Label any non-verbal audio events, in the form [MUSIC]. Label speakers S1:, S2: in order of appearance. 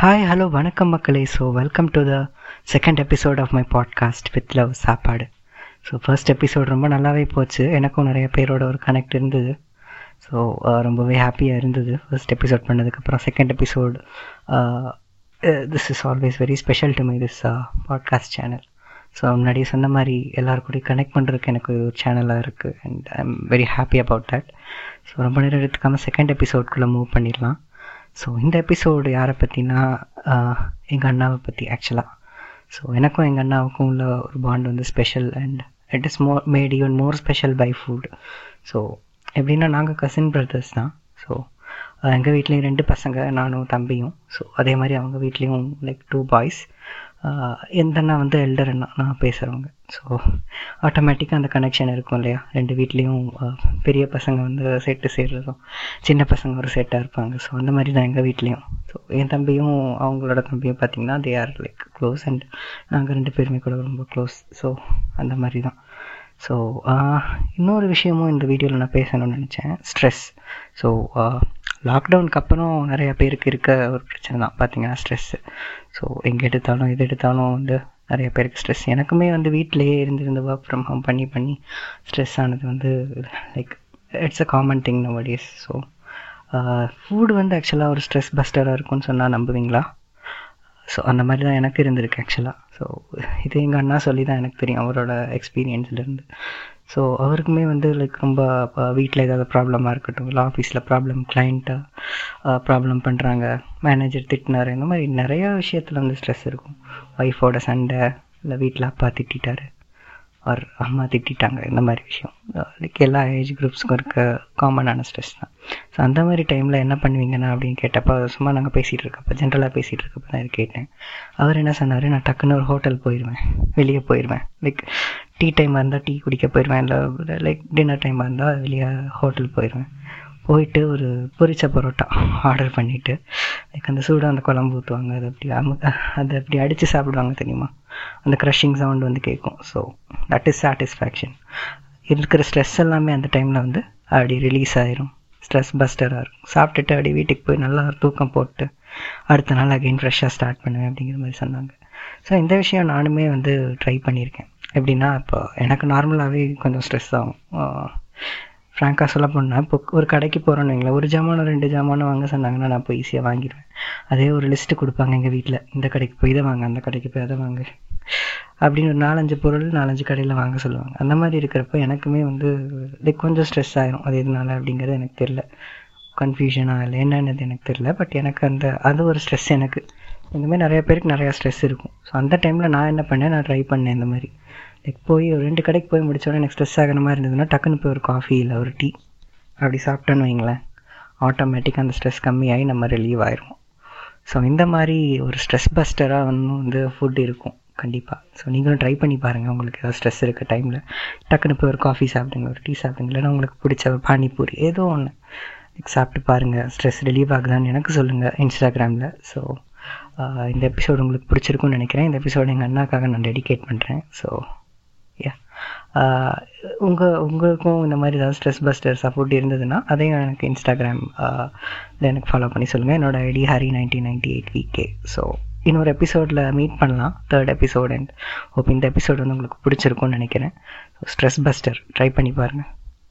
S1: Hi hello வணக்கம் மக்களே. So welcome to the second episode of my podcast with love Saapaadu. So first episode ரொம்ப நல்லாவே போச்சு. எனக்கும் நிறைய பேரோட ஒரு கனெக்ட் இருந்தது. ஸோ ரொம்பவே ஹாப்பியாக இருந்தது. ஃபர்ஸ்ட் எபிசோட் பண்ணதுக்கப்புறம் second episode this is always very special to my this podcast channel so முன்னாடியே சொன்ன மாதிரி எல்லாருக்கூடயும் கனெக்ட் பண்ணுறதுக்கு எனக்கு ஒரு சேனலாக இருக்குது and I am very happy about that so ரொம்ப நேரம் எடுத்துக்காமல் செகண்ட் எபிசோட்குள்ளே மூவ் பண்ணிடலாம். ஸோ இந்த எபிசோடு யாரை பற்றினா எங்கள் அண்ணாவை பற்றி ஆக்சுவலாக ஸோ எனக்கும் எங்கள் அண்ணாவுக்கும் உள்ள ஒரு பாண்ட் வந்து special and it is more made even more special by food so எப்படின்னா நாங்கள் கசின் பிரதர்ஸ் தான். ஸோ எங்கள் வீட்லேயும் ரெண்டு பசங்க நானும் தம்பியும். ஸோ அதே மாதிரி அவங்க வீட்லேயும் லைக் டூ பாய்ஸ் எந்த அண்ணா வந்து எல்டர் அண்ணா நான் பேசுகிறவங்க ஸோ ஆட்டோமேட்டிக்காக அந்த கனெக்ஷன் இருக்கும் இல்லையா? ரெண்டு வீட்லேயும் பெரிய பசங்க வந்து செட்டு சேர்றதும் சின்ன பசங்க ஒரு செட்டாக இருப்பாங்க. ஸோ அந்த மாதிரி தான் எங்கள் வீட்லேயும். ஸோ என் தம்பியும் அவங்களோட தம்பியும் பார்த்திங்கன்னா they are like close and நாங்கள் ரெண்டு பேருமே கூட ரொம்ப க்ளோஸ் ஸோ அந்த மாதிரி தான். ஸோ இன்னொரு விஷயமும் இந்த வீடியோவில் நான் பேசணும்னு நினச்சேன். ஸ்ட்ரெஸ் ஸோ லாக்டவுனுக்கு அப்புறம் நிறைய பேருக்கு இருக்க ஒரு பிரச்சனை தான் பார்த்தீங்கன்னா ஸ்ட்ரெஸ்ஸு ஸோ எங்கே எடுத்தாலும் எது எடுத்தாலும் வந்து நிறைய பேருக்கு ஸ்ட்ரெஸ் எனக்குமே வந்து வீட்டிலேயே இருந்திருந்து ஒர்க் ஃப்ரம் ஹோம் பண்ணி பண்ணி ஸ்ட்ரெஸ் ஆனது வந்து like it's a common thing nowadays so food வந்து ஆக்சுவலாக ஒரு ஸ்ட்ரெஸ் பஸ்டராக இருக்கும்னு சொன்னால் நம்புவீங்களா? ஸோ அந்த மாதிரி தான் எனக்கு இருந்திருக்கு ஆக்சுவலாக ஸோ இது எங்கள் அண்ணா சொல்லி தான் எனக்கு தெரியும் அவரோட எக்ஸ்பீரியன்ஸ்லேருந்து ஸோ அவருக்குமே வந்து லைக் ரொம்ப வீட்டில் ஏதாவது ப்ராப்ளமாக இருக்கட்டும் இல்லை ஆஃபீஸில் ப்ராப்ளம் கிளைண்ட்டாக ப்ராப்ளம் பண்ணுறாங்க மேனேஜர் திட்டினார் இந்த மாதிரி நிறையா விஷயத்தில் வந்து ஸ்ட்ரெஸ் இருக்கும். ஒய்ஃபோட சண்டை இல்லை வீட்டில் அப்பா திட்டாரு ஆர் அம்மா திட்டாங்க இந்த மாதிரி விஷயம். லைக் எல்லா ஏஜ் குரூப்ஸுக்கும் இருக்க காமனான ஸ்ட்ரெஸ் தான். ஸோ அந்த மாதிரி டைமில் என்ன பண்ணுவீங்கண்ணா அப்படின்னு கேட்டப்போ சும்மா நாங்கள் பேசிகிட்டு இருக்கப்போ ஜென்ரலாக பேசிகிட்டு இருக்கப்போ தான் கேட்டேன். அவர் என்ன சொன்னார் நான் டக்குன்னு ஒரு ஹோட்டல் போயிடுவேன் வெளியே போயிடுவேன் லைக் டீ டைமாக இருந்தால் டீ குடிக்க போயிடுவேன் இல்லை லைக் டின்னர் டைமாக இருந்தால் வெளியே ஹோட்டல் போயிடுவேன் போயிட்டு ஒரு பொரிச்ச பரோட்டா [LAUGHS] ஆர்டர் பண்ணிவிட்டு லைக் அந்த சூடாக அந்த குழம்பு ஊற்றுவாங்க அது அப்படி அது அப்படி அடித்து சாப்பிடுவாங்க தெரியுமா? அந்த க்ரஷிங் சவுண்ட் வந்து கேட்கும் ஸோ தட் இஸ் சாட்டிஸ்ஃபேக்ஷன் இருக்கிற ஸ்ட்ரெஸ் எல்லாமே அந்த டைமில் வந்து அப்படி ரிலீஸ் ஆயிரும். ஸ்ட்ரெஸ் பஸ்டராக இருக்கும். சாப்பிட்டுட்டு அப்படி வீட்டுக்கு போய் நல்லா தூக்கம் போட்டு அடுத்த நாள் அகெயின் ஃப்ரெஷ்ஷாக ஸ்டார்ட் பண்ணுவேன் அப்படிங்கிற மாதிரி சொன்னாங்க. ஸோ இந்த விஷயம் நானுமே வந்து ட்ரை பண்ணியிருக்கேன். எப்படின்னா இப்போ எனக்கு நார்மலாகவே கொஞ்சம் ஸ்ட்ரெஸ் ஆகும். ஃப்ராங்காக சொல்ல போனால் இப்போ ஒரு கடைக்கு போகிறோன்னு வைங்களேன் ஒரு ஜாமானம் ரெண்டு ஜாமானம் வாங்க சொன்னாங்கன்னா நான் போய் ஈஸியாக வாங்கிடுவேன். அதே ஒரு லிஸ்ட்டு கொடுப்பாங்க எங்கள் வீட்டில் இந்த கடைக்கு போய் இதை வாங்க அந்த கடைக்கு போய் அதை வாங்க. அப்படின்னு ஒரு நாலஞ்சு பொருள் நாலஞ்சு கடையில் வாங்க சொல்லுவாங்க. அந்த மாதிரி இருக்கிறப்ப எனக்குமே வந்து லைக் கொஞ்சம் ஸ்ட்ரெஸ் ஆகிரும் அது எதனால அப்படிங்கிறது எனக்கு தெரில கன்ஃபியூஷனாக இல்லை என்னென்னது எனக்கு தெரில பட் எனக்கு அந்த அது ஒரு ஸ்ட்ரெஸ் எனக்கு. இந்த மாதிரி நிறைய பேருக்கு நிறையா ஸ்ட்ரெஸ் இருக்கும். ஸோ அந்த டைமில் நான் என்ன பண்ணேன் நான் ட்ரை பண்ணேன் இந்த மாதிரி. லைக் போய் ஒரு ரெண்டு கடைக்கு போய் முடிச்சோடனே எனக்கு ஸ்ட்ரெஸ் ஆகிற மாதிரி இருந்ததுன்னா டக்குன்னு போய் ஒரு காஃபி இல்லை ஒரு டீ அப்படி சாப்பிட்டோன்னு வைங்களேன். ஆட்டோமேட்டிக்காக அந்த ஸ்ட்ரெஸ் கம்மியாகி நம்ம ரிலீவ் ஆயிடுவோம் ஸோ இந்த மாதிரி ஒரு ஸ்ட்ரெஸ் பஸ்டராக வந்து வந்து ஃபுட் இருக்கும். கண்டிப்பாக ஸோ நீங்களும் ட்ரை பண்ணி பாருங்கள் உங்களுக்கு ஏதாவது ஸ்ட்ரெஸ் இருக்க டைமில் டக்குன்னு போய் ஒரு காஃபி சாப்பிடுங்க ஒரு டீ சாப்பிடுங்க. இல்லைன்னா உங்களுக்கு பிடிச்ச பானிபூரி ஏதோ ஒன்று சாப்பிட்டு பாருங்கள் ஸ்ட்ரெஸ் ரிலீவ் ஆகுதான்னு எனக்கு சொல்லுங்கள் இன்ஸ்டாகிராமில் ஸோ இந்த எபிசோடு உங்களுக்கு பிடிச்சிருக்குன்னு நினைக்கிறேன். இந்த எபிசோடு எங்கள் அண்ணாக்காக நான் டெடிகேட் பண்ணுறேன் ஸோ யா உங்கள் உங்களுக்கும் இந்த மாதிரி ஏதாவது ஸ்ட்ரெஸ் பஸ்டர் சப்போர்ட் இருந்ததுன்னா அதையும் எனக்கு இன்ஸ்டாகிராம் எனக்கு ஃபாலோ பண்ணி சொல்லுங்கள் என்னோடய ID Hari nineteen ninety eight VK so இன்னொரு எபிசோடில் மீட் பண்ணலாம். தேர்ட் எபிசோட் அண்ட் ஹோப் இந்த எபிசோட் வந்து உங்களுக்கு பிடிச்சிருக்கும்னு நினைக்கிறேன். ஸ்ட்ரெஸ் பஸ்டர் ட்ரை பண்ணி பாருங்கள்